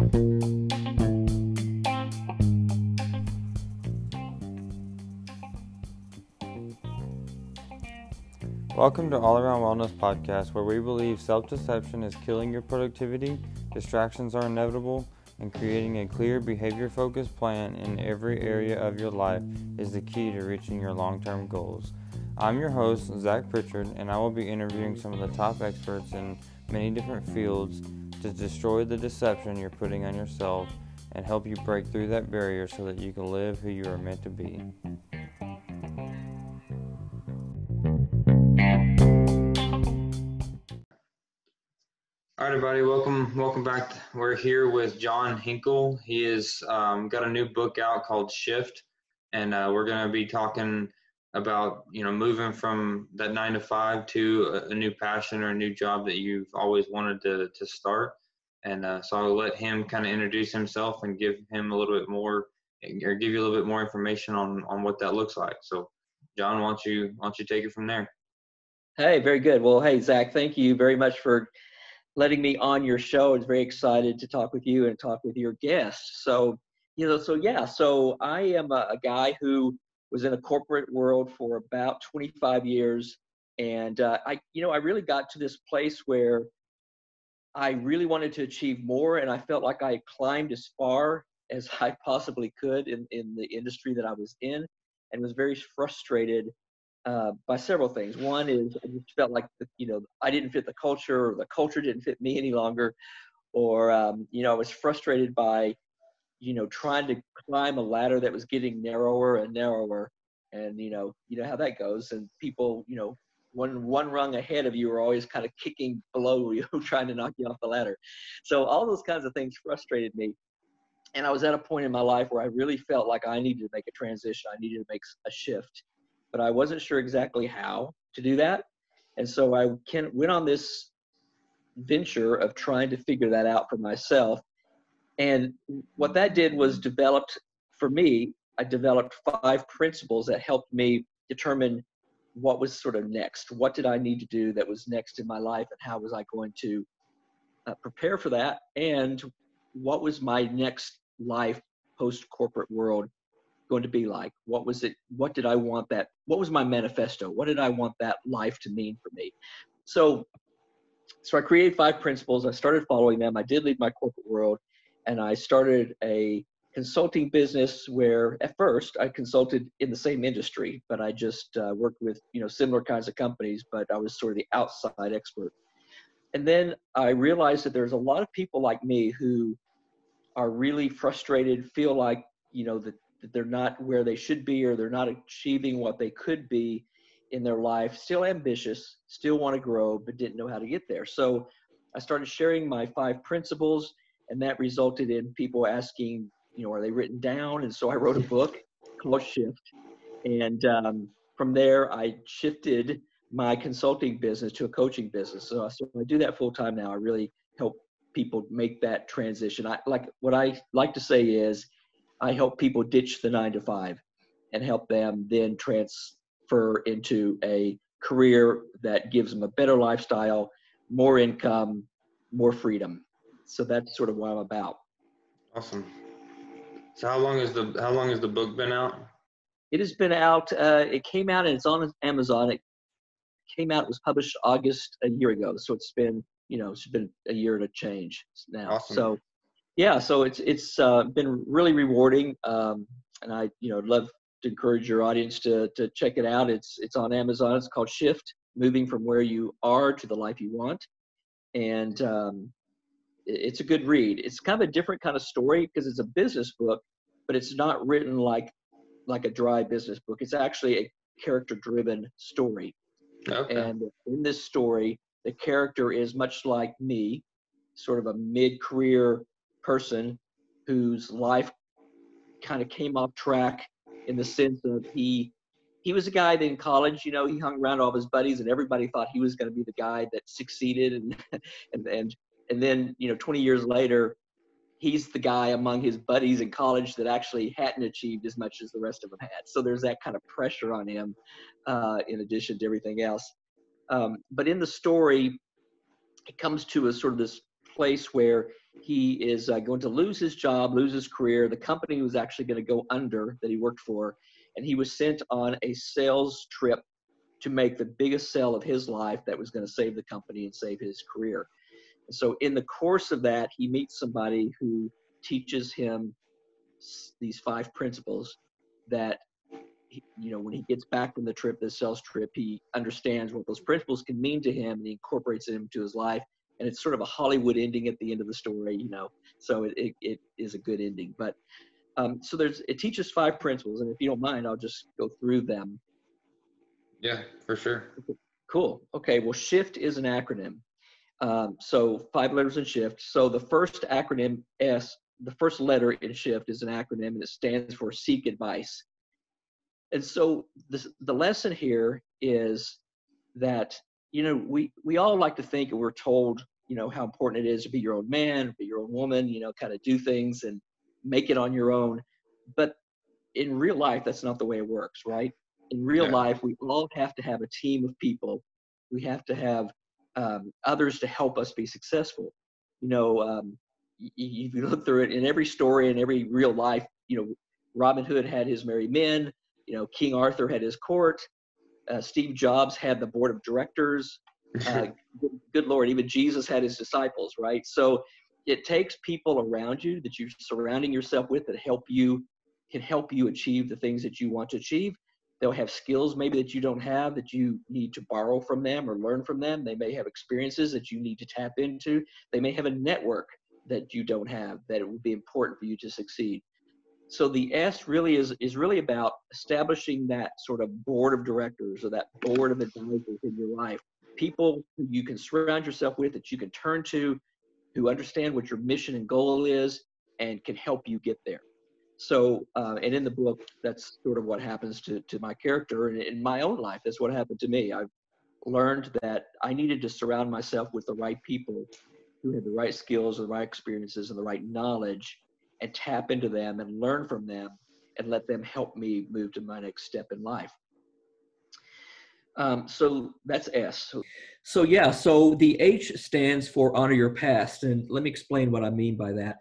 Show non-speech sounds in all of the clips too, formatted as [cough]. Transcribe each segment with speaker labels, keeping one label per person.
Speaker 1: Welcome to All Around Wellness Podcast, where we believe self deception is killing your productivity, distractions are inevitable, and creating a clear behavior focused plan in every area of your life is the key to reaching your long term goals. I'm your host, Zach Pritchard, and I will be interviewing some of the top experts in many different fields to destroy the deception you're putting on yourself and help you break through that barrier so that you can live who you are meant to be. All right, everybody, welcome, welcome back. We're here with John Hinkle. He has um, got a new book out called Shift, and uh, we're going to be talking about you know moving from that nine to five to a, a, new passion or a new job that you've always wanted to to start. And uh, so I'll let him kind of introduce himself and give him a little bit more, or give you a little bit more information on on what that looks like. So, John, why don't you why don't you take it from there?
Speaker 2: Hey, very good. Well, hey Zach, thank you very much for letting me on your show. I was very excited to talk with you and talk with your guests. So, you know, so yeah, so I am a, a guy who was in a corporate world for about 25 years. And uh, I, you know, I really got to this place where I really wanted to achieve more, and I felt like I climbed as far as [laughs] I possibly could in, in the industry that I was in, and was very frustrated uh, by several things. One is I just felt like the, you know I didn't fit the culture, or the culture didn't fit me any longer, or um, you know I was frustrated by you know, trying to climb a ladder that was getting narrower and narrower. And, you know, you know how that goes. And people, you know, one one rung ahead of you are always kind of kicking below [laughs] you, trying to knock you off the ladder. So all those kinds of things frustrated me. And I was at a point in my life where I really felt like I needed to make a transition. I needed to make a shift, but I wasn't sure exactly how to do that. And so I can, went on this venture of trying to figure that out for myself and what that did was developed for me, I developed five principles that helped me determine what was sort of next. What did I need to do that was next in my life, and how was I going to uh, prepare for that? And what was my next life post corporate world going to be like? What was it? What did I want that? What was my manifesto? What did I want that life to mean for me? So, so I created five principles. I started following them. I did leave my corporate world, and I started a consulting business where at first I consulted in the same industry, but I just uh, worked with you know similar kinds of companies, but I was sort of the outside expert. And then I realized that there's a lot of people like me who are really frustrated, feel like you know that, that they're not where they should be or they're not achieving what they could be in their life, still ambitious, still want to grow, but didn't know how to get there. So I started sharing my five principles and that resulted in people asking, you know, are they written down? And so I wrote a book called Shift, and um, from there I shifted my consulting business to a coaching business. So, so I do that full time now. I really help people make that transition. I like what I like to say is I help people ditch the nine to five and help them then transfer into a career that gives them a better lifestyle, more income, more freedom so that's sort of what I'm about.
Speaker 1: Awesome. So how long is the how long has the book been out?
Speaker 2: It has been out. Uh, it came out and it's on Amazon. It came out. It was published August a year ago. So it's been you know it's been a year to change now. Awesome. So yeah, so it's it's uh, been really rewarding, um, and I you know love to encourage your audience to to check it out. It's it's on Amazon. It's called Shift: Moving from Where You Are to the Life You Want, and um, it's a good read. It's kind of a different kind of story because it's a business book, but it's not written like like a dry business book. It's actually a character driven story. Okay. And in this story, the character is much like me, sort of a mid career person whose life kind of came off track in the sense of he he was a guy that in college, you know, he hung around all his buddies and everybody thought he was going to be the guy that succeeded and [laughs] and and and then you know 20 years later he's the guy among his buddies in college that actually hadn't achieved as much as the rest of them had so there's that kind of pressure on him uh, in addition to everything else um, but in the story it comes to a sort of this place where he is uh, going to lose his job, lose his career. The company was actually going to go under that he worked for, and he was sent on a sales trip to make the biggest sale of his life that was going to save the company and save his career. So, in the course of that, he meets somebody who teaches him these five principles that you know when he gets back from the trip the sales trip he understands what those principles can mean to him and he incorporates them into his life. And it's sort of a hollywood ending at the end of the story you know. So it, it, it is a good ending. But um, so there's it teaches five principles. And if you don't mind i'll just go through them.
Speaker 1: Yeah for sure.
Speaker 2: Cool. Okay well shift is an acronym um, so five letters in shift. So the first acronym s the first letter in shift is an acronym and it stands for seek advice. And so this, the lesson here is that you know we we all like to think and we're told you know how important it is to be your own man be your own woman you know kind of do things and make it on your own. But in real life that's not the way it works right? In real yeah. life we all have to have a team of people. We have to have um, others to help us be successful you know um, you, you look through it in every story in every real life you know robin hood had his merry men you know, King Arthur had his court. Uh, Steve Jobs had the board of directors. [laughs] Uh, good, good, Lord, even Jesus had his disciples, right? So it takes people around you that you're surrounding yourself with that help you, can help you achieve the things that you want to achieve. They'll have skills maybe that you don't have that you need to borrow from them or learn from them. They may have experiences that you need to tap into. They may have a network that you don't have that it would be important for you to succeed so the S really is is really about establishing that sort of board of directors or that board of advisors in your life. People you can surround yourself with that you can turn to, who understand what your mission and goal is, and can help you get there. So, uh, and in the book, that's sort of what happens to to my character, and in my own life, that's what happened to me. I've learned that I needed to surround myself with the right people who had the right skills, the right experiences, and the right knowledge and tap into them and learn from them and let them help me move to my next step in life. Um, so that's S. So, yeah, so the H stands for honor your past. And let me explain what I mean by that.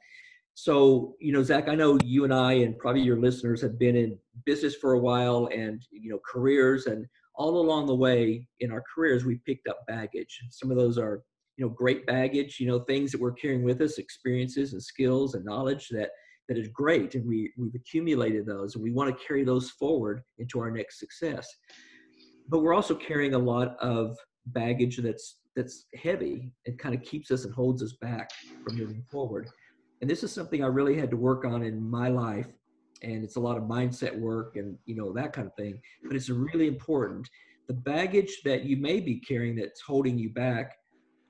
Speaker 2: So, you know, Zach, I know you and I and probably your listeners have been in business for a while and, you know, careers. And all along the way in our careers, we picked up baggage. Some of those are you know great baggage you know things that we're carrying with us experiences and skills and knowledge that that is great and we we've accumulated those and we want to carry those forward into our next success but we're also carrying a lot of baggage that's that's heavy and kind of keeps us and holds us back from moving forward and this is something i really had to work on in my life and it's a lot of mindset work and you know that kind of thing but it's really important. The baggage that you may be carrying that's holding you back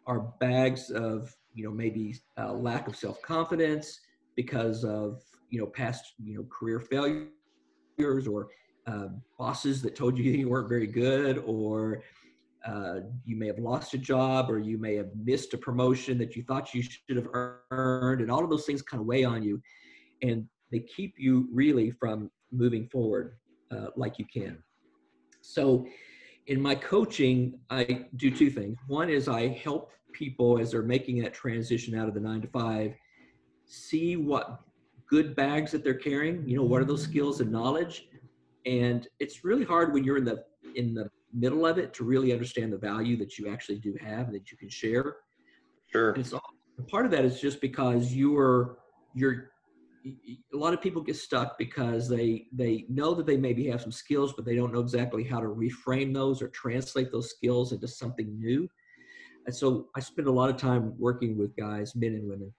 Speaker 2: are bags of you know maybe uh, lack of self-confidence because of you know past you know career failures or uh, bosses that told you [laughs] you weren't very good or uh, you may have lost a job or you may have missed a promotion that you thought you should have earned and all of those things kind of weigh on you and they keep you really from moving forward uh, like you can. So in my coaching i do two things. One is i help people as they're making that transition out of the nine to five see what good bags that they're carrying you know what are those skills and knowledge and it's really hard when you're in the in the middle of it to really understand the value that you actually do have that you can share.
Speaker 1: Sure.
Speaker 2: And it's all, part of that is just because you're you're a lot of people get stuck because they they know that they maybe have some skills but they don't know exactly how to reframe those or translate those skills into something new. And so I spend a lot of time working with guys, men and women,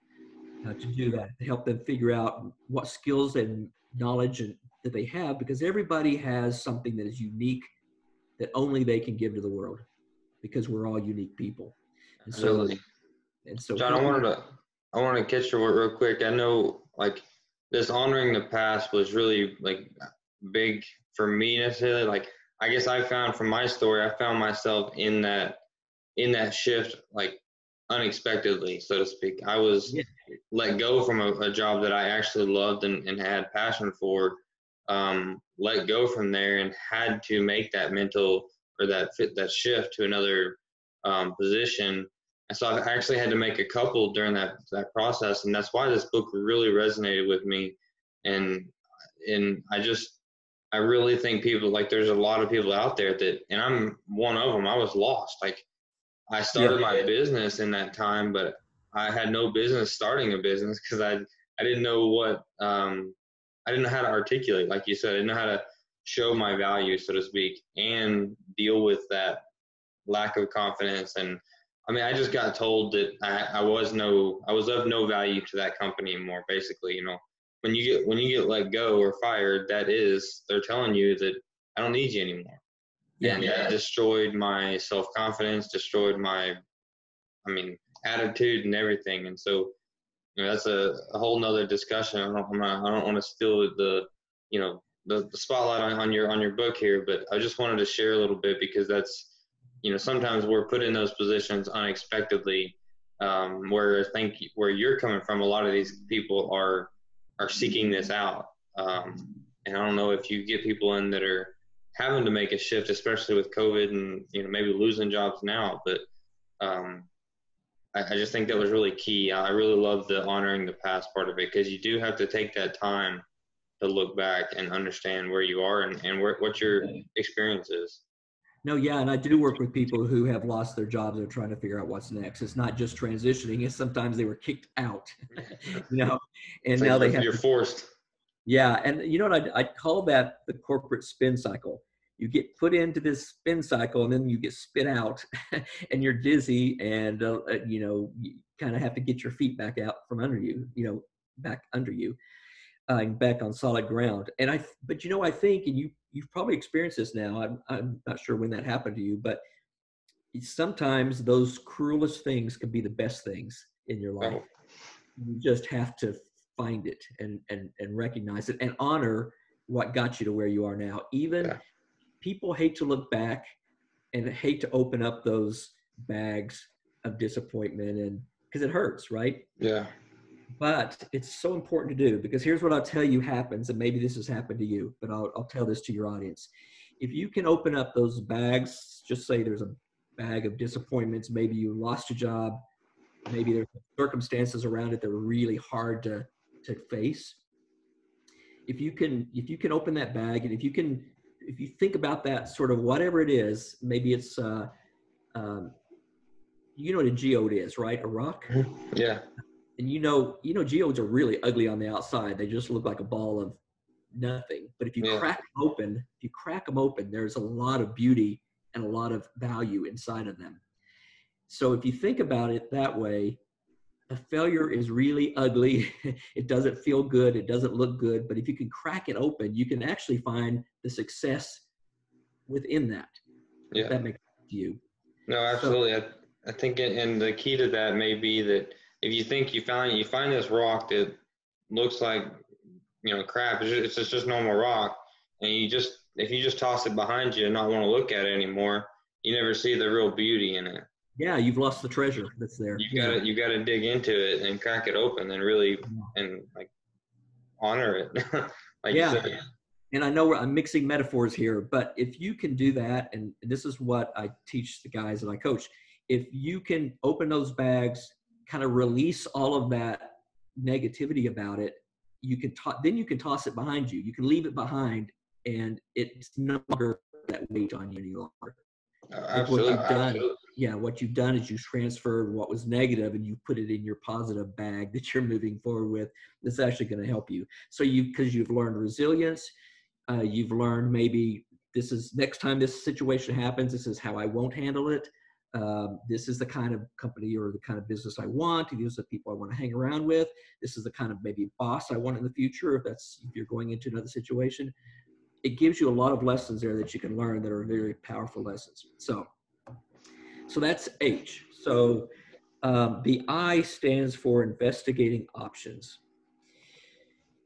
Speaker 2: uh, to do that, to help them figure out what skills and knowledge and, that they have, because everybody has something that is unique that only they can give to the world, because we're all unique people.
Speaker 1: And so, really? and so, John, I wanted to, I wanted to catch your word real quick. I know, like, this honoring the past was really like big for me necessarily. Like, I guess I found from my story, I found myself in that in that shift like unexpectedly, so to speak. I was yeah. let go from a, a, job that I actually loved and, and had passion for. Um, let go from there and had to make that mental or that fit that shift to another um, position. And so I actually had to make a couple during that that process, and that's why this book really resonated with me. And and I just I really think people like there's a lot of people out there that, and I'm one of them. I was lost. Like I started yeah. my business in that time, but I had no business starting a business because I I didn't know what um, I didn't know how to articulate. Like you said, I didn't know how to show my value, so to speak, and deal with that lack of confidence. And I mean, I just got told that I, I was no, I was of no value to that company anymore. Basically, you know, when you get when you get let go or fired, that is they're telling you that I don't need you anymore. Yeah, and that destroyed my self confidence, destroyed my, I mean, attitude and everything. And so, know, that's a, a whole nother discussion. I don't, not, I don't want to steal the, you know, the, the spotlight on, on your on your book here, but I just wanted to share a little bit because that's, you know, sometimes we're put in those positions unexpectedly. Um, where I think where you're coming from, a lot of these people are are seeking this out. Um, and I don't know if you get people in that are having to make a shift, especially with COVID and you know maybe losing jobs now. But um, I, I, just think that was really key. I really love the honoring the past part of it because you do have to take that time to look back and understand where you are and, and where, what your experience is.
Speaker 2: No, yeah, and I do work with people who have lost their jobs. They're trying to figure out what's next. It's not just transitioning. It's sometimes they were kicked out, [laughs] you know, and now they have.
Speaker 1: You're forced.
Speaker 2: Yeah, and you know what? I'd, I'd call that the corporate spin cycle. You get put into this spin cycle, and then you get spit out, [laughs] and you're dizzy, and uh, uh you know, you kind of have to get your feet back out from under you, you know, back under you, uh, and back on solid ground. And I, but you know, I think, and you you've probably experienced this now. I'm, I'm not sure when that happened to you, but sometimes those cruelest things can be the best things in your life. Oh. You just have to find it and, and, and recognize it and honor what got you to where you are now. Even yeah. People hate to look back and hate to open up those bags of disappointment and because it hurts, right?
Speaker 1: Yeah
Speaker 2: but it's so important to do because here's what I'll tell you happens, and maybe this has happened to you, but I'll, I'll tell this to your audience. If you can open up those bags, just say there's a bag of disappointments, maybe you lost a job, maybe there's circumstances around it that were really hard to, to face. If you can, if you can open that bag, and if you can, if you think about that sort of whatever it is, maybe it's, uh, um, you know what a geode is, right? A rock.
Speaker 1: Yeah
Speaker 2: and you know, you know, geodes are really ugly on the outside. They just look like a ball of nothing. But if you yeah. crack them open, if you crack them open, there's a lot of beauty and a lot of value inside of them. So if you think about it that way, a failure is really ugly. [laughs] it doesn't feel good. It doesn't look good. But if you can crack it open, you can actually find the success within that.
Speaker 1: Yeah.
Speaker 2: That makes sense to you.
Speaker 1: No, absolutely. So, I, I think, and the key to that may be that if you think you find you find this rock that looks like you know crap, it's just, it's just normal rock, and you just if you just toss it behind you and not want to look at it anymore, you never see the real beauty in it.
Speaker 2: Yeah, you've lost the treasure that's there.
Speaker 1: You got to you got to dig into it and crack it open and really and like honor it. [laughs] like
Speaker 2: yeah. And I know I'm mixing metaphors here, but if you can do that, and this is what I teach the guys that I coach, if you can open those bags kind of release all of that negativity about it, you can to- then you can toss it behind you. You can leave it behind, and it's no longer that weight on you any uh, longer.
Speaker 1: absolutely, what done, absolutely.
Speaker 2: Yeah, what you've done is you transferred what was negative and you put it in your positive bag that you're moving forward with. That's actually going to help you. So you because you've learned resilience, uh, you've learned maybe this is next time this situation happens, this is how I won't handle it um, this is the kind of company or the kind of business I want. These are the people I want to hang around with. This is the kind of maybe boss I want in the future. If that's if you're going into another situation, it gives you a lot of lessons there that you can learn that are very powerful lessons. So, so that's H. So um, the I stands for investigating options.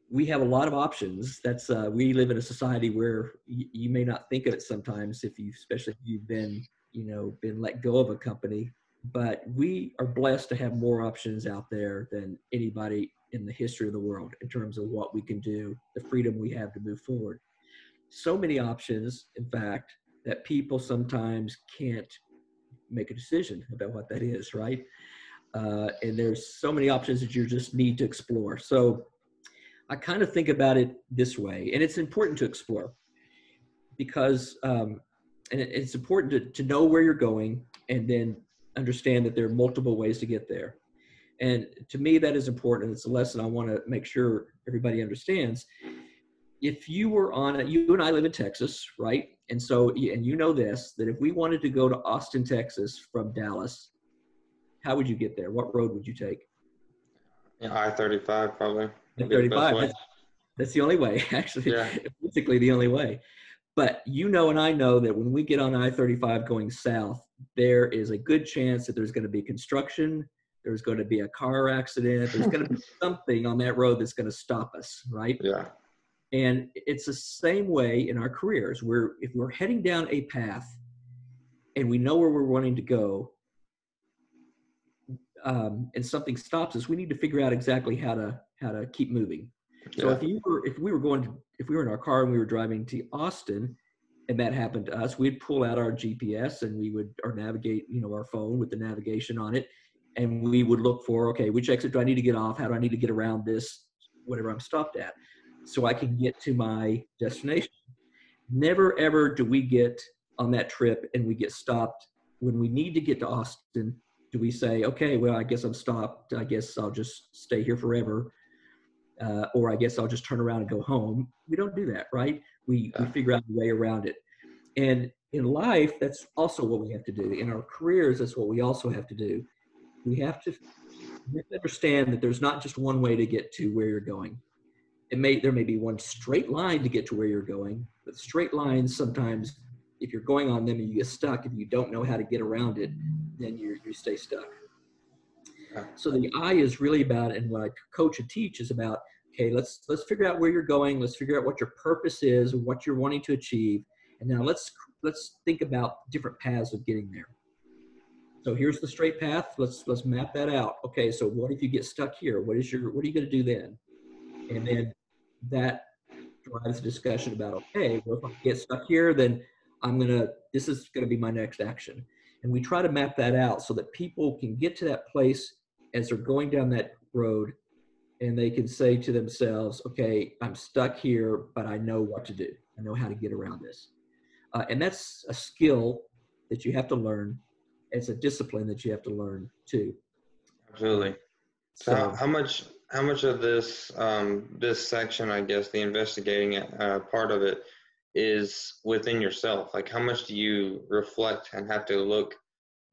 Speaker 2: We have a lot of options. That's uh, we live in a society where you may not think of it sometimes if you, especially if you've been you know been let go of a company but we are blessed to have more options out there than anybody in the history of the world in terms of what we can do the freedom we have to move forward so many options in fact that people sometimes can't make a decision about what that is, right? Uh, and there's so many options that you just need to explore. So I kind of think about it this way, and it's important to explore because um, and it's important to, to know where you're going and then understand that there are multiple ways to get there. And to me, that is important. It's a lesson I want to make sure everybody understands. If you were on it, you and I live in Texas, right? And so, and you know this, that if we wanted to go to Austin, Texas from Dallas, how would you get there? What road would you take?
Speaker 1: I 35 probably.
Speaker 2: I 35. That's, that's, the only way, [laughs] actually. Yeah. Basically, the only way. But you know, and I know that when we get on I 35 going south, there is a good chance that there's going to be construction, there's going to be a car accident, there's going to be [laughs] something on that road that's going to stop us, right?
Speaker 1: Yeah.
Speaker 2: And it's the same way in our careers. We're if we're heading down a path and we know where we're wanting to go, um, and something stops us, we need to figure out exactly how to how to keep moving. So if you were if we were going to if we were in our car and we were driving to Austin and that happened to us, we'd pull out our GPS and we would or navigate, you know, our phone with the navigation on it and we would look for okay, which exit do I need to get off? How do I need to get around this whatever I'm stopped at so I can get to my destination. Never ever do we get on that trip and we get stopped when we need to get to Austin do we say okay well i guess i'm stopped i guess i'll just stay here forever uh, or I guess I'll just turn around and go home. We don't do that, right? We, yeah. we figure out a way around it. And in life, that's also what we have to do. In our careers, that's what we also have to do. We have to, we have to understand that there's not just one way to get to where you're going. It may there may be one straight line to get to where you're going, but straight lines sometimes, if you're going on them and you get stuck, if you don't know how to get around it, then you you stay stuck. So the I is really about, and what I coach and teach is about, okay, let's let's figure out where you're going. Let's figure out what your purpose is, what you're wanting to achieve, and now let's let's think about different paths of getting there. So here's the straight path. Let's let's map that out. Okay, so what if you get stuck here? What is your what are you going to do then? And then that drives discussion about okay, well if I get stuck here, then I'm gonna this is gonna be my next action. And we try to map that out so that people can get to that place as they're going down that road and they can say to themselves, okay, I'm stuck here, but I know what to do. I know how to get around this. Uh, and that's a skill that you have to learn. It's a discipline that you have to learn too.
Speaker 1: Absolutely. So, so how, much how much of this um, this section, I guess, the investigating uh, part of it, is within yourself? Like, how much do you reflect and have to look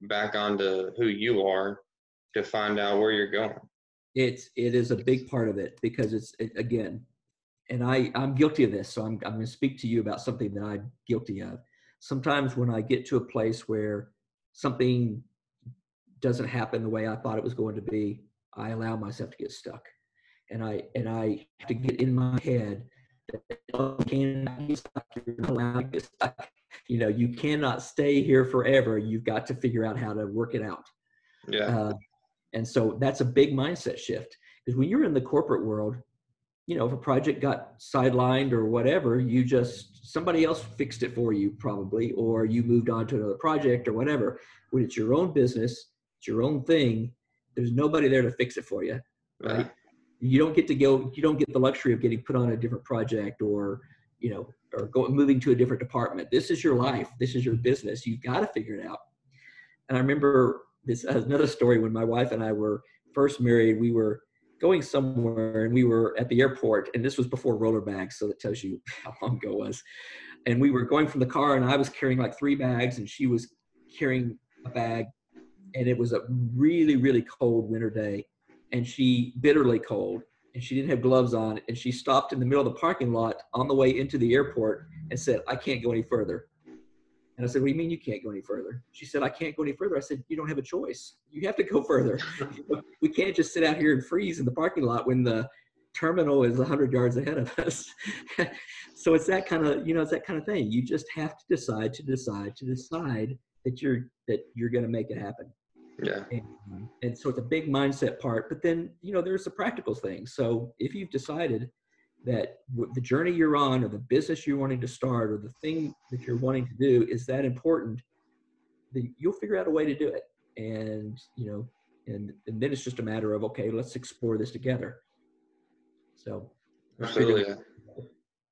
Speaker 1: back onto who you are to find out where you're going.
Speaker 2: It's it is a big part of it because it's it, again, and I I'm guilty of this, so I'm I'm going to speak to you about something that I'm guilty of. Sometimes when I get to a place where something doesn't happen the way I thought it was going to be, I allow myself to get stuck, and I and I have to get in my head that you cannot get stuck. You're not allowed to get stuck. You know, you cannot stay here forever. You've got to figure out how to work it out.
Speaker 1: Yeah. Uh,
Speaker 2: and so that's a big mindset shift because when you're in the corporate world, you know, if a project got sidelined or whatever, you just somebody else fixed it for you probably, or you moved on to another project or whatever. When it's your own business, it's your own thing. There's nobody there to fix it for you, right? right. You don't get to go. You don't get the luxury of getting put on a different project or you know, or going moving to a different department. This is your life. This is your business. You've got to figure it out. And I remember this [laughs] another story when my wife and I were first married. We were going somewhere and we were at the airport, and this was before roller bags, so that tells you [laughs] how long ago it was. And we were going from the car, and I was carrying like three bags, and she was carrying a bag, and it was a really, really cold winter day, and she bitterly cold, and she didn't have gloves on, and she stopped in the middle of the parking lot on the way into the airport and said, "I can't go any further." And I said, What do you mean you can't go any further? She said, I can't go any further. I said, You don't have a choice. You have to go further. [laughs] we can't just sit out here and freeze in the parking lot when the terminal is 100 yards ahead of us. [laughs] so it's that kind of, you know, it's that kind of thing. You just have to decide to decide to decide that you're that you're going to make it happen.
Speaker 1: Yeah.
Speaker 2: And, and so it's a big mindset part, but then, you know, there's the practical things. So if you've decided that the journey you're on or the business you're wanting to start or the thing that you're wanting to do is that important then you'll figure out a way to do it. And you know, and and then it's just a matter of okay, let's explore this together. So
Speaker 1: absolutely, and,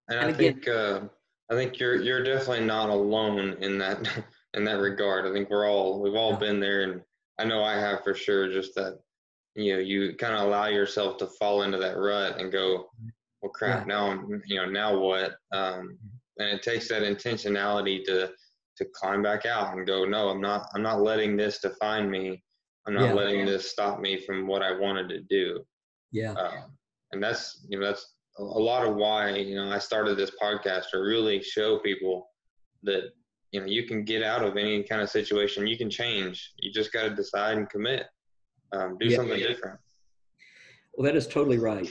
Speaker 1: and I again, think uh, I think you're you're definitely not alone in that [laughs] in that regard. I think we're all we've all yeah. been there, and I know I have for sure. Just that you know you kind of allow yourself to fall into that rut and go, well, crap. Yeah. Now you know now what? Um, and it takes that intentionality to to climb back out and go, no, I'm not I'm not letting this define me. I'm not yeah. letting this stop me from what I wanted to do.
Speaker 2: Yeah. Um,
Speaker 1: and that's you know that's a lot of why you know I started this podcast to really show people that you know you can get out of any kind of situation. You can change. You just got to decide and commit. Um, do yeah. something different.
Speaker 2: Well, that is totally right.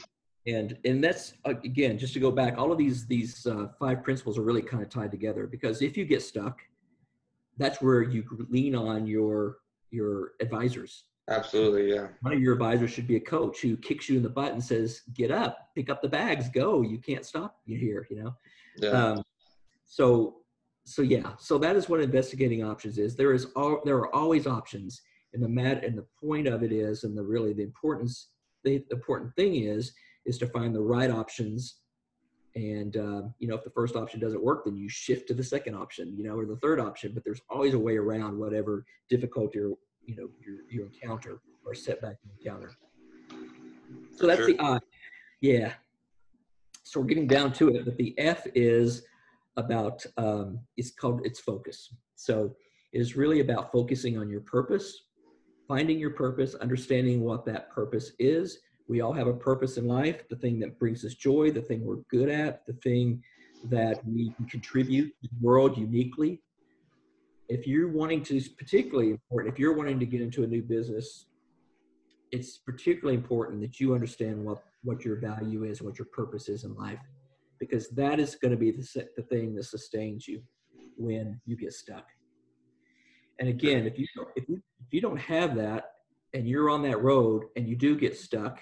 Speaker 2: And and that's again just to go back. All of these these uh, five principles are really kind of tied together because if you get stuck, that's where you lean on your your advisors
Speaker 1: Absolutely, yeah.
Speaker 2: One of your advisors should be a coach who kicks you in the butt and says, "Get up, pick up the bags, go. You can't stop you here." You know. Yeah. Um, so, so yeah. So that is what investigating options is. There is all there are always options, and the mat and the point of it is, and the really the importance the, important thing is is to find the right options. And um, you know, if the first option doesn't work, then you shift to the second option, you know, or the third option. But there's always a way around whatever difficulty or you know you, you encounter or setback you encounter. So that's sure. the I. Yeah. So we're getting down to it, but the F is about um, it's called it's focus. So it is really about focusing on your purpose, finding your purpose, understanding what that purpose is. We all have a purpose in life, the thing that brings us joy, the thing we're good at, the thing that we can contribute to the world uniquely if you're wanting to, particularly important, if you're wanting to get into a new business, it's particularly important that you understand what, what your value is, what your purpose is in life, because that is going to be the, the thing that sustains you when you get stuck. And again, if you, if you, if you don't have that and you're on that road and you do get stuck,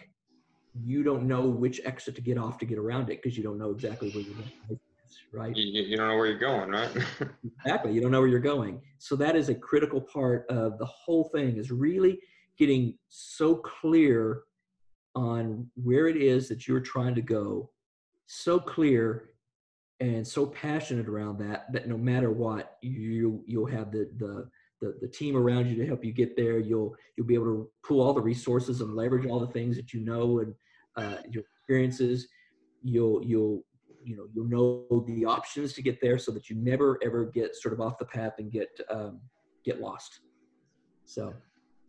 Speaker 2: you don't know which exit to get off to get around it because you don't know exactly where you're going right?
Speaker 1: You, you don't know where you're going, right? [laughs]
Speaker 2: exactly. You don't know where you're going. So that is a critical part of the whole thing is really getting so clear on where it is that you're trying to go, so clear and so passionate around that that no matter what, you you'll have the the the, the team around you to help you get there. You'll you'll be able to pull all the resources and leverage all the things that you know and uh, your experiences. You'll you'll you know you'll know the options to get there so that you never ever get sort of off the path and get um, get lost so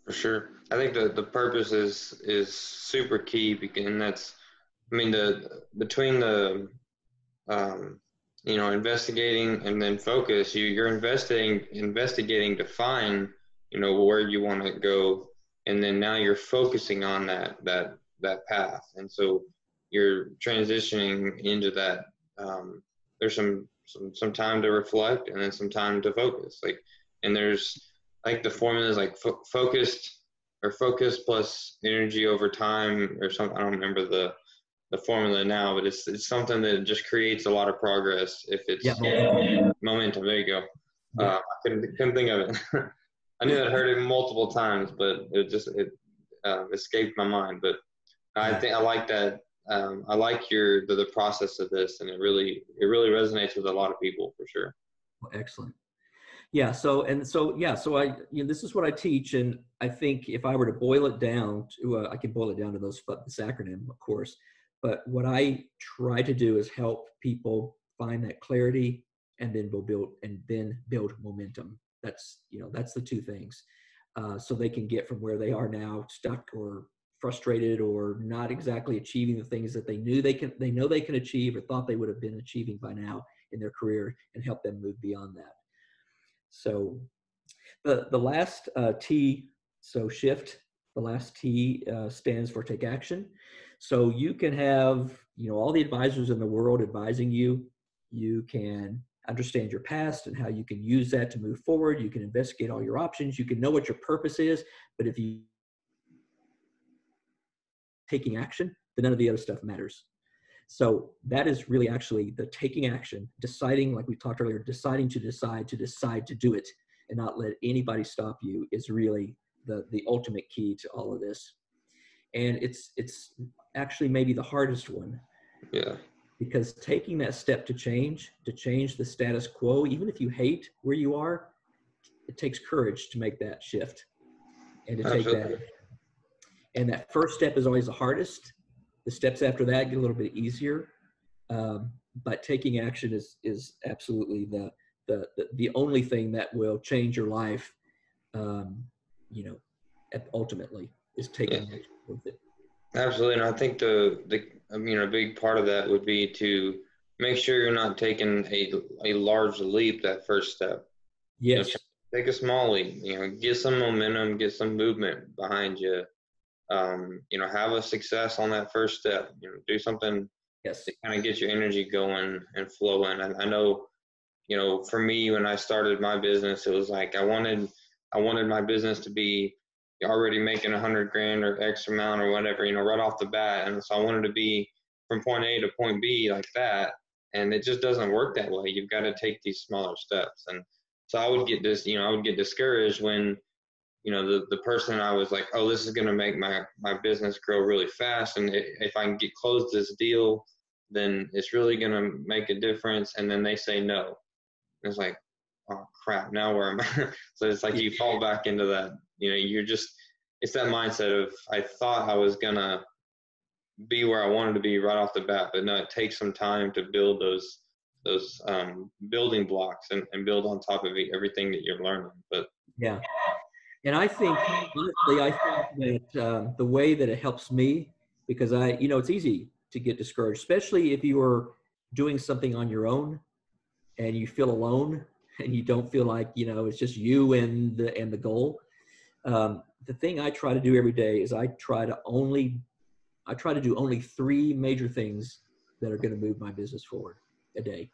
Speaker 1: for sure i think the the purpose is is super key and that's i mean the between the um, you know investigating and then focus you you're investing investigating to find you know where you want to go. And then now you're focusing on that that that path. And so you're transitioning into that um, there's some, some some time to reflect and then some time to focus. Like and there's like the formula is like fo- focused or focus plus energy over time or something i don't remember the the formula now but it's it's something that just creates a lot of progress if it's yeah. momentum there you go yeah. uh, i couldn't, couldn't think of it [laughs] i knew i'd heard it multiple times but it just it uh, escaped my mind but i think i like that um, I like your the, the process of this, and it really it really resonates with a lot of people for sure.
Speaker 2: Excellent. Yeah. So and so yeah. So I you know this is what I teach, and I think if I were to boil it down to uh, I can boil it down to those this acronym, of course. But what I try to do is help people find that clarity and then build and then build momentum. That's you know that's the two things. Uh, so they can get from where they are now stuck or frustrated or not exactly achieving the things that they knew they can they know they can achieve or thought they would have been achieving by now in their career and help them move beyond that so the the last uh, t so shift the last t uh, stands for take action so you can have you know all the advisors in the world advising you. You can understand your past and how you can use that to move forward. You can investigate all your options. You can know what your purpose is. But if you taking action, then none of the other stuff matters. So that is really actually the taking action, deciding, like we talked earlier, deciding to decide to decide to do it and not let anybody stop you is really the the ultimate key to all of this. And it's it's actually maybe the hardest one
Speaker 1: Yeah.
Speaker 2: because taking that step to change to change the status quo even if you hate where you are it takes courage to make that shift and to take that
Speaker 1: Absolutely.
Speaker 2: and that first step is always the hardest the steps after that get a little bit easier um, but taking action is is absolutely the, the the the only thing that will change your life um, you know ultimately is taking
Speaker 1: Yeah.
Speaker 2: action with it
Speaker 1: Absolutely, and I think the the I mean a big part of that would be to make sure you're not taking a a large leap that first step.
Speaker 2: yes
Speaker 1: Take a small leap. You know, get some momentum, get some movement behind you. Um, you know, have a success on that first step. You know, do something
Speaker 2: yes
Speaker 1: to kind of get your energy going and flowing. And I know, you know, for me when I started my business, it was like I wanted I wanted my business to be already making a hundred grand or X amount or whatever, you know, right off the bat. And so I wanted to be from point A to point B like that. And it just doesn't work that way. You've got to take these smaller steps. And so I would get this, you know, I would get discouraged when, you know, the, the person I was like, oh, this is going to make my, my business grow really fast. And if I can get close this deal, then it's really going to make a difference. And then they say no. And it's like, oh crap, now where am I? [laughs] so it's like you fall back into that, you know, you're just, it's that mindset of, I thought I was to be where I wanted to be right off the bat, but no, it takes some time to build those, those um, building blocks and, and build on top of everything that you're learning. But
Speaker 2: Yeah. And I think, honestly, I think that um, the way that it helps me, because I, you know, it's easy to get discouraged, especially if you are doing something on your own and you feel alone and you don't feel like, you know, it's just you and the, and the goal. Um, the thing I try to do every day is I try to only, I try to do only three major things that are going to move my business forward a day.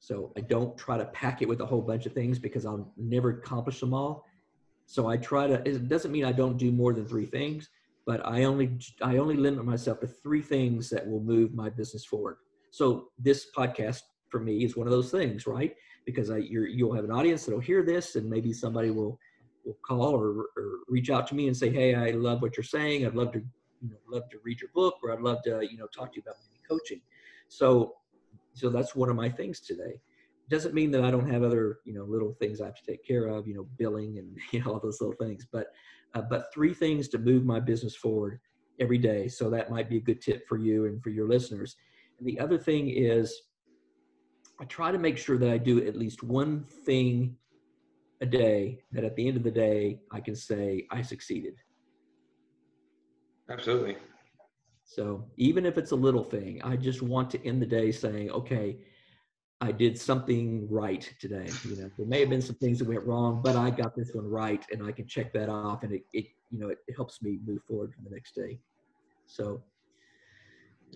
Speaker 2: So I don't try to pack it with a whole bunch of things because I'll never accomplish them all. So I try to. It doesn't mean I don't do more than three things, but I only I only limit myself to three things that will move my business forward. So this podcast for me is one of those things, right? Because I you're, you'll have an audience that'll hear this, and maybe somebody will will call or, or reach out to me and say, "Hey, I love what you're saying. I'd love to you know love to read your book, or I'd love to you know talk to you about maybe coaching." So so that's one of my things today doesn't mean that I don't have other, you know, little things I have to take care of, you know, billing and [laughs] you know all those little things. But uh, but three things to move my business forward every day. So that might be a good tip for you and for your listeners. And the other thing is, I try to make sure that I do at least one thing a day that at the end of the day I can say I succeeded.
Speaker 1: absolutely.
Speaker 2: So even if it's a little thing, I just want to end the day saying, okay, I did something right today. You know, there may have been some things that went wrong, but I got this one right, and I can check that off, and it, it you know, it, it helps me move forward for the next day. So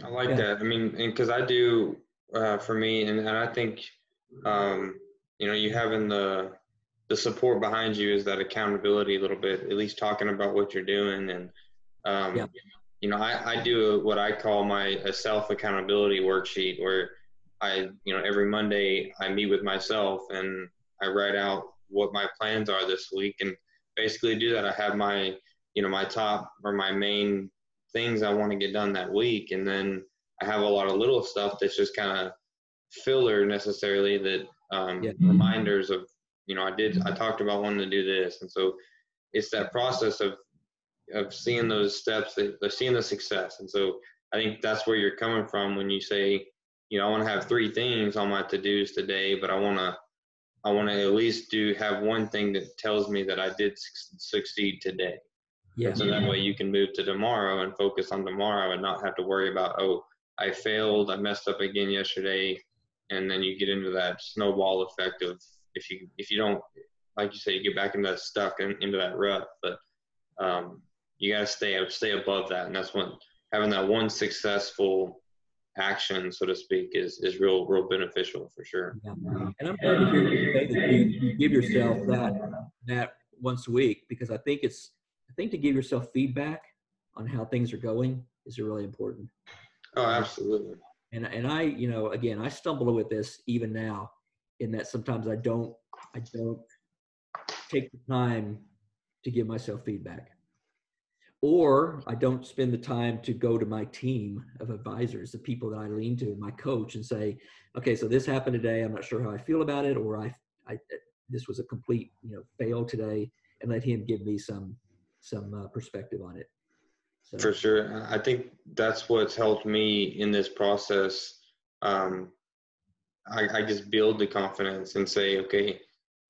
Speaker 1: I like
Speaker 2: Yeah.
Speaker 1: that. I mean, and because I do uh, for me, and, and I think, um, you know, you having the the support behind you is that accountability a little bit, at least talking about what you're doing. And, um,
Speaker 2: Yeah.
Speaker 1: you know, I, I do what I call my a self accountability worksheet where I, you know, every Monday I meet with myself and I write out what my plans are this week and basically do that. I have my, you know, my top or my main things I want to get done that week. And then I have a lot of little stuff that's just kind of filler necessarily that um,
Speaker 2: Yeah.
Speaker 1: reminders of, you know, I did, I talked about wanting to do this. And so it's that process of, of seeing those steps, that, of seeing the success. And so I think that's where you're coming from when you say, you know, I want to have three things on my to-dos today, but I want to, I want to at least do have one thing that tells me that I did su- succeed today.
Speaker 2: yeah,
Speaker 1: So that way you can move to tomorrow and focus on tomorrow and not have to worry about, oh, I failed, I messed up again yesterday. And then you get into that snowball effect of if you if you don't like you say, you get back into that stuck and into that rut. But um, you gotta stay stay above that. And that's when having that one successful action, so to speak, is is real real beneficial for sure.
Speaker 2: yeah. And I'm glad to hear you say that you, you give yourself that that once a week because I think it's I think to give yourself feedback on how things are going is really important.
Speaker 1: Oh, absolutely.
Speaker 2: and and I, you know, again, I stumble with this even now, in that sometimes I don't, I don't take the time to give myself feedback. Or I don't spend the time to go to my team of advisors, the people that I lean to, my coach, and say, okay, so this happened today. I'm not sure how I feel about it, or I, I this was a complete, you know, fail today, and let him give me some some uh, perspective on it.
Speaker 1: So. For sure, I think that's what's helped me in this process. Um, I, I just build the confidence and say, okay,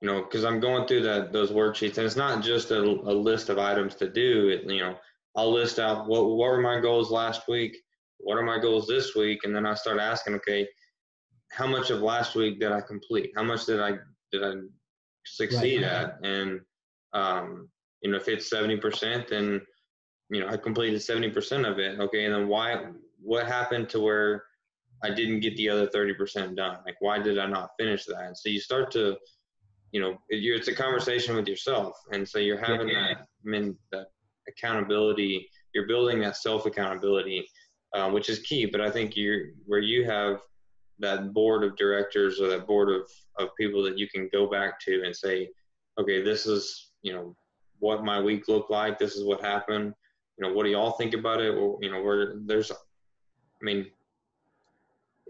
Speaker 1: you know, because I'm going through that those worksheets, and it's not just a, a list of items to do. It, you know, I'll list out what what were my goals last week, what are my goals this week, and then I start asking, okay, how much of last week did I complete? How much did I did I succeed right. at? And um, you know, if it's seventy percent, then you know I completed seventy percent of it. Okay, and then why? What happened to where I didn't get the other thirty percent done? Like, why did I not finish that? And so you start to you know, it's a conversation with yourself, and so you're having yeah. that, I mean, that accountability. You're building that self accountability, uh, which is key. But I think you're where you have that board of directors or that board of of people that you can go back to and say, okay, this is you know what my week looked like. This is what happened. You know, what do y'all think about it? Or you know, where there's, I mean,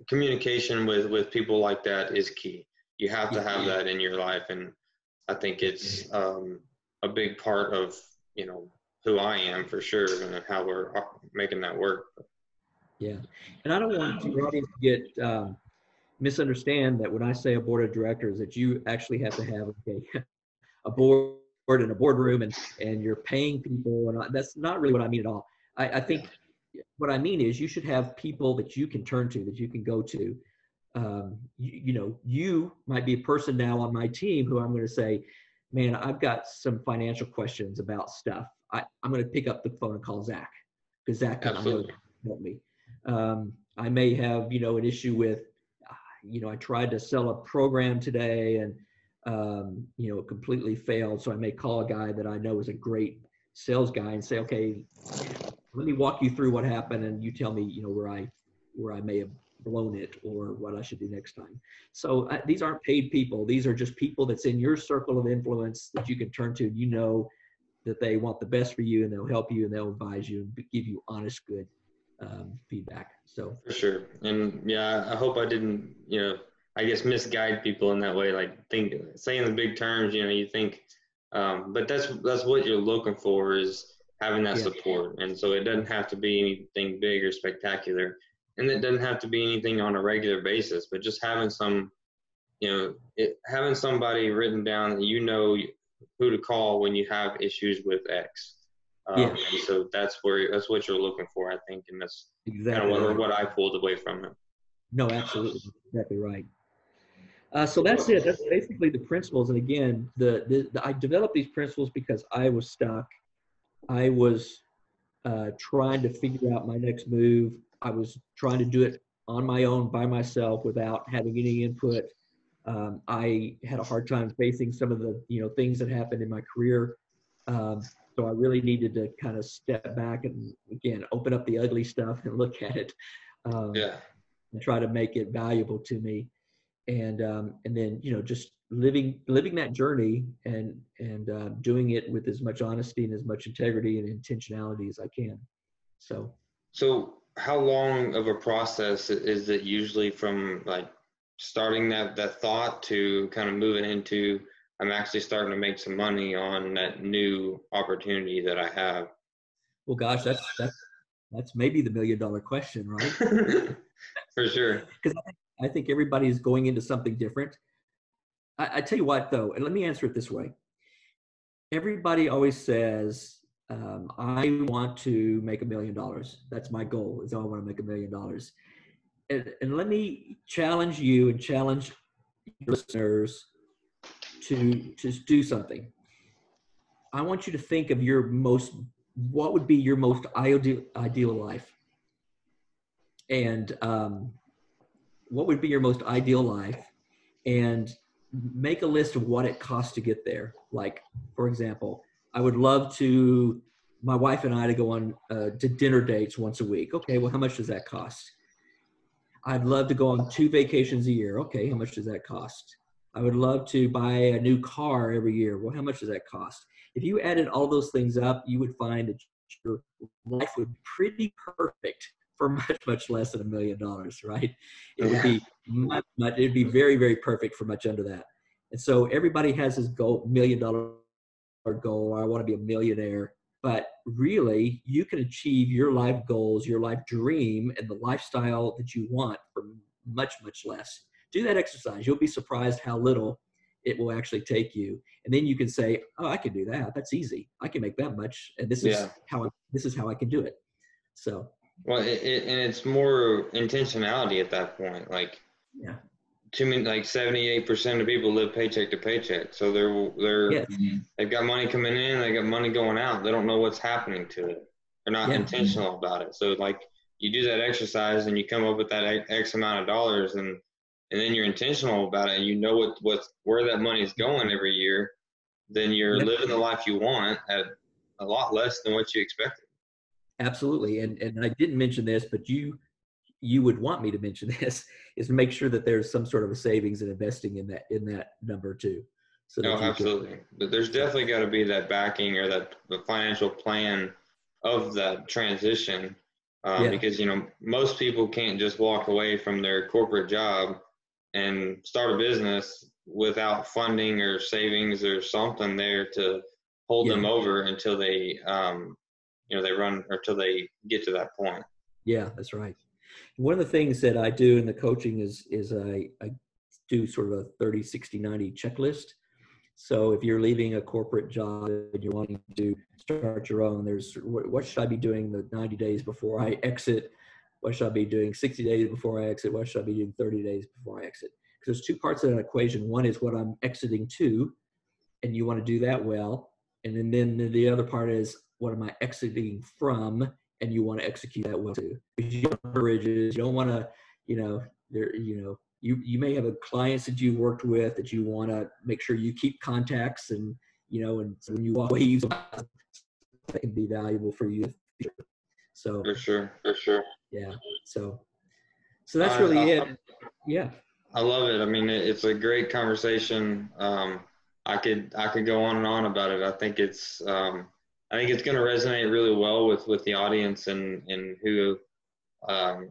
Speaker 1: communication with with people like that is key. You have to have that in your life and i think it's um, a big part of you know who i am for sure and how we're uh, making that work.
Speaker 2: Yeah. And i don't want your audience to get um, misunderstand that when i say a board of directors that you actually have to have a, [laughs] a board in a boardroom and and you're paying people and that's not really what i mean at all i, I think what i mean is you should have people that you can turn to that you can go to um, you, you, know, you might be a person now on my team who I'm going to say, man, I've got some financial questions about stuff. I, am going to pick up the phone and call Zach because Zach can help me. Um, I may have, you know, an issue with, uh, you know, I tried to sell a program today and, um, you know, completely failed. So I may call a guy that I know is a great sales guy and say, okay, let me walk you through what happened and you tell me, you know, where I, where I may have blown it or what I should do next time. So uh, these aren't paid people. These are just people that's in your circle of influence that you can turn to. And you know that they want the best for you and they'll help you and they'll advise you and give you honest, good um, feedback. So
Speaker 1: for sure. And yeah, I hope I didn't, you know, I guess misguide people in that way. Like think, saying the big terms, you know, you think, um, but that's that's what you're looking for is having that yeah. support. And so it doesn't have to be anything big or spectacular and it doesn't have to be anything on a regular basis, but just having some, you know, it, having somebody written down that you know who to call when you have issues with X. Um, yeah. And so that's where that's what you're looking for, I think, and that's exactly kind of what, what I pulled away from it.
Speaker 2: No, absolutely, exactly right. Uh, so that's it. That's basically the principles. And again, the, the, the I developed these principles because I was stuck. I was uh, trying to figure out my next move. I was trying to do it on my own by myself without having any input. Um, I had a hard time facing some of the you know things that happened in my career. Um, so I really needed to kind of step back and again open up the ugly stuff and [laughs] look at it. Um, yeah. And try to make it valuable to me, and um, and then you know just living living that journey and and uh, doing it with as much honesty and as much integrity and intentionality as I can. So.
Speaker 1: So how long of a process is it usually from like starting that that thought to kind of moving into I'm actually starting to make some money on that new opportunity that I have?
Speaker 2: Well, gosh, that's that's that's maybe the million dollar question, right? [laughs]
Speaker 1: For sure. [laughs]
Speaker 2: Because I, think everybody's going into something different. I, I tell you what, though, and let me answer it this way. Everybody always says um, I want to make a million dollars. That's my goal. Is I want to make a million dollars. And, let me challenge you and challenge your listeners to to do something. I want you to think of your most what would be your most ideal ideal life, and um, what would be your most ideal life, and make a list of what it costs to get there. Like, for example, I would love to my wife and I to go on uh, to dinner dates once a week. Okay, well, how much does that cost? I'd love to go on two vacations a year. Okay, how much does that cost? I would love to buy a new car every year. Well, how much does that cost? If you added all those things up, you would find that your life would be pretty perfect for [laughs] much, much less than a million dollars, right? It would be much, much, it'd be very, very perfect for much under that. And so everybody has this goal, million dollar goal, I want to be a millionaire. But really, you can achieve your life goals, your life dream, and the lifestyle that you want for much, much less. Do that exercise. You'll be surprised how little it will actually take you. And then you can say, "Oh, I can do that. That's easy. I can make that much, and this is how I, this is how I can do it." So.
Speaker 1: Well, it, it, and it's more intentionality at that point. Like,
Speaker 2: yeah,
Speaker 1: too many like 78% of people live paycheck to paycheck so they're they're yes. they've got money coming in they got money going out they don't know what's happening to it they're not yeah. intentional about it so like you do that exercise and you come up with that x amount of dollars and and then you're intentional about it and you know what what where that money is going every year then you're yep. living the life you want at a lot less than what you expected
Speaker 2: absolutely and and i didn't mention this but you you would want me to mention [laughs] this is to make sure that there's some sort of a savings and investing in that in that number too.
Speaker 1: So no, absolutely. Can, but there's definitely got to be that backing or that the financial plan of that transition, um, yeah. because you know most people can't just walk away from their corporate job and start a business without funding or savings or something there to hold yeah. them over until they um, you know they run until they get to that point.
Speaker 2: Yeah, that's right. One of the things that I do in the coaching is is I, I do sort of a 30, 60, 90 checklist. So if you're leaving a corporate job and you're wanting to start your own, there's what, what should I be doing the 90 days before I exit? What should I be doing 60 days before I exit? What should I be doing 30 days before I exit? Because there's two parts of that equation. One is what I'm exiting to, and you want to do that well. And then, then the other part is what am I exiting from? and you want to execute that well too. You don't bridges, you don't want to, you know, there, you know, you you may have a clients that you worked with that you want to make sure you keep contacts and you know, and so when you walk away, you that can be valuable for you. So
Speaker 1: for sure, for sure.
Speaker 2: Yeah. So, so that's really I, it. Yeah.
Speaker 1: I love it. I mean, it's a great conversation. Um, I could I could go on and on about it. I think it's um, I think it's going to resonate really well with with the audience and and who. Um,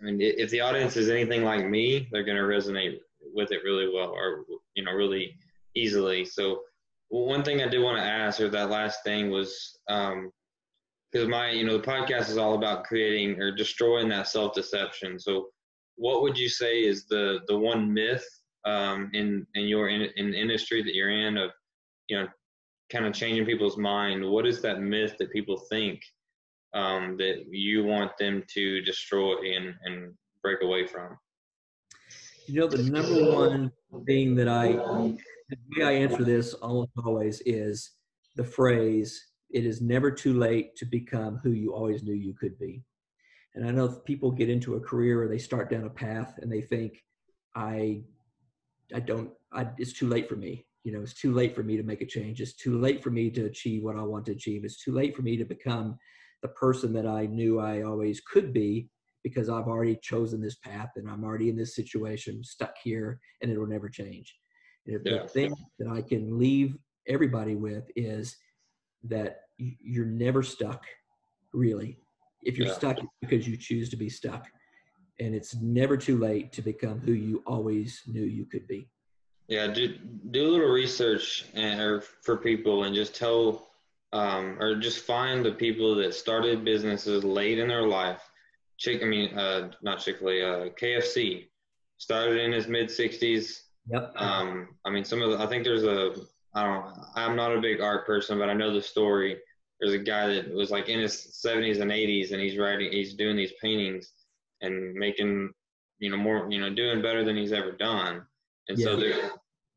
Speaker 1: I mean, if the audience is anything like me, they're going to resonate with it really well, or you know, really easily. So, one thing I did want to ask, or that last thing was, because um, my, you know, the podcast is all about creating or destroying that self deception. So, what would you say is the the one myth um, in in your in, in industry that you're in of, you know, kind of changing people's mind, what is that myth that people think um, that you want them to destroy and, and break away from?
Speaker 2: You know, the number one thing that I, the way I answer this almost always is the phrase, it is never too late to become who you always knew you could be. And I know if people get into a career or they start down a path and they think, I, I don't, I, it's too late for me you know, it's too late for me to make a change. It's too late for me to achieve what I want to achieve. It's too late for me to become the person that I knew I always could be because I've already chosen this path and I'm already in this situation, stuck here, and it will never change. And yeah. the thing that I can leave everybody with is that you're never stuck, really. If you're yeah. stuck, because you choose to be stuck. And it's never too late to become who you always knew you could be.
Speaker 1: Yeah, do do a little research and, or for people and just tell um, or just find the people that started businesses late in their life. Chick, I mean, uh, not Chick Fil A, uh, KFC started in his mid '60s.
Speaker 2: Yep.
Speaker 1: Um, I mean, some of the, I think there's a I don't I'm not a big art person, but I know the story. There's a guy that was like in his 70s and 80s, and he's writing, he's doing these paintings and making, you know, more, you know, doing better than he's ever done and yeah. so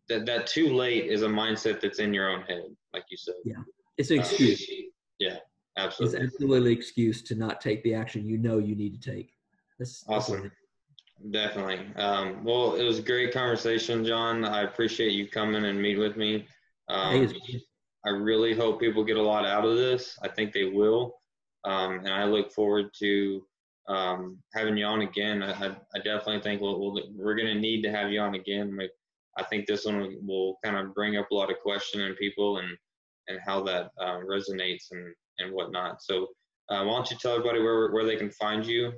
Speaker 1: that that too late is a mindset that's in your own head, like you said.
Speaker 2: Yeah, it's an uh, excuse.
Speaker 1: Uh, yeah, absolutely.
Speaker 2: It's absolutely an excuse to not take the action you know you need to take.
Speaker 1: That's awesome. Definitely. Um, well, it was a great conversation, John. I appreciate you coming and meet with me. Um, I really hope people get a lot out of this. I think they will. Um, and I look forward to um, having you on again. I, I definitely think we'll, we we are going to need to have you on again.
Speaker 3: I think this one will kind of bring up a lot of question in people and and how that um, resonates and and whatnot. So uh, why don't you tell everybody where where they can find you?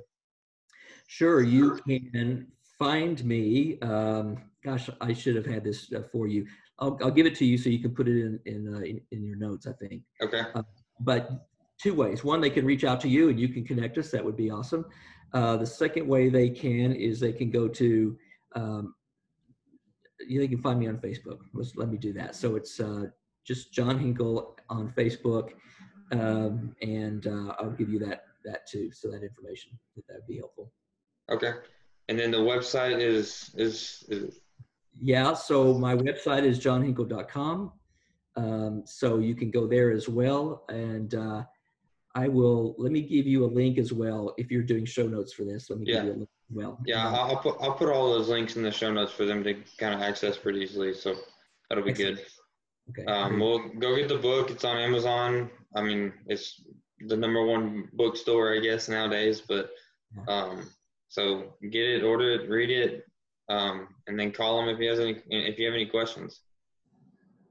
Speaker 2: Sure, you can find me. Um, gosh, I should have had this uh, for you. I'll, I'll give it to you so you can put it in in, uh, in, in, your notes. I think.
Speaker 3: Okay.
Speaker 2: Uh, but two ways. One, they can reach out to you and you can connect us. That would be awesome. Uh, the second way they can is they can go to. Um, they can find me on Facebook. Let's, let me do that. So it's uh, just John Hinkle on Facebook, um, and uh, I'll give you that that too. So that information that would be helpful.
Speaker 3: Okay. And then the website is is, is
Speaker 2: yeah, so my website is johnhinkle.com. Um, so you can go there as well. And uh, I will, let me give you a link as well. If you're doing show notes for this, let me
Speaker 3: yeah.
Speaker 2: give you a link as well.
Speaker 3: Yeah, I'll, I'll, put, I'll put all those links in the show notes for them to kind of access pretty easily. So that'll be Excellent. good. Okay. Um, we'll go get the book. It's on Amazon. I mean, it's the number one bookstore, I guess, nowadays. But um, so get it, order it, read it, um, and then call him if he has any if you have any questions.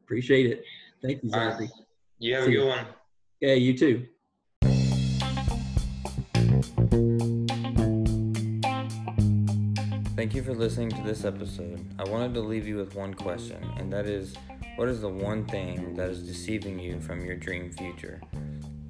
Speaker 2: Appreciate it. Thank you, Zachary. Right.
Speaker 3: You have See a good you. one.
Speaker 2: Yeah, you too.
Speaker 3: Thank you for listening to this episode. I wanted to leave you with one question, and that is what is the one thing that is deceiving you from your dream future?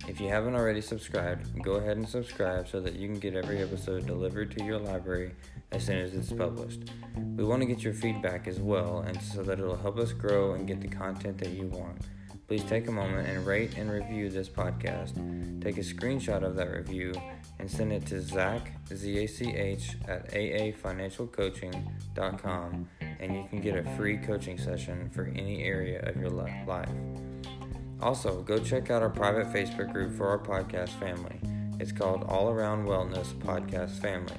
Speaker 3: If you haven't already subscribed, go ahead and subscribe so that you can get every episode delivered to your library as soon as it's published. We want to get your feedback as well, and so that it'll help us grow and get the content that you want. Please take a moment and rate and review this podcast. Take a screenshot of that review and send it to Zach, Z-A-C-H, at aafinancialcoaching.com, and you can get a free coaching session for any area of your life. Also, go check out our private Facebook group for our podcast family. It's called All Around Wellness Podcast Family,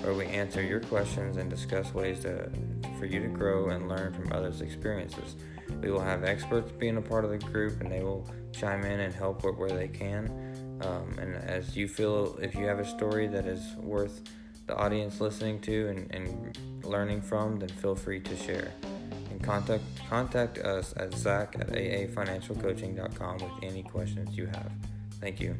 Speaker 3: where we answer your questions and discuss ways to, for you to grow and learn from others' experiences. We will have experts being a part of the group, and they will chime in and help where, they can. Um, and as you feel, if you have a story that is worth the audience listening to and, and learning from, then feel free to share And contact contact us at zach at aafinancialcoaching.com with any questions you have. Thank you.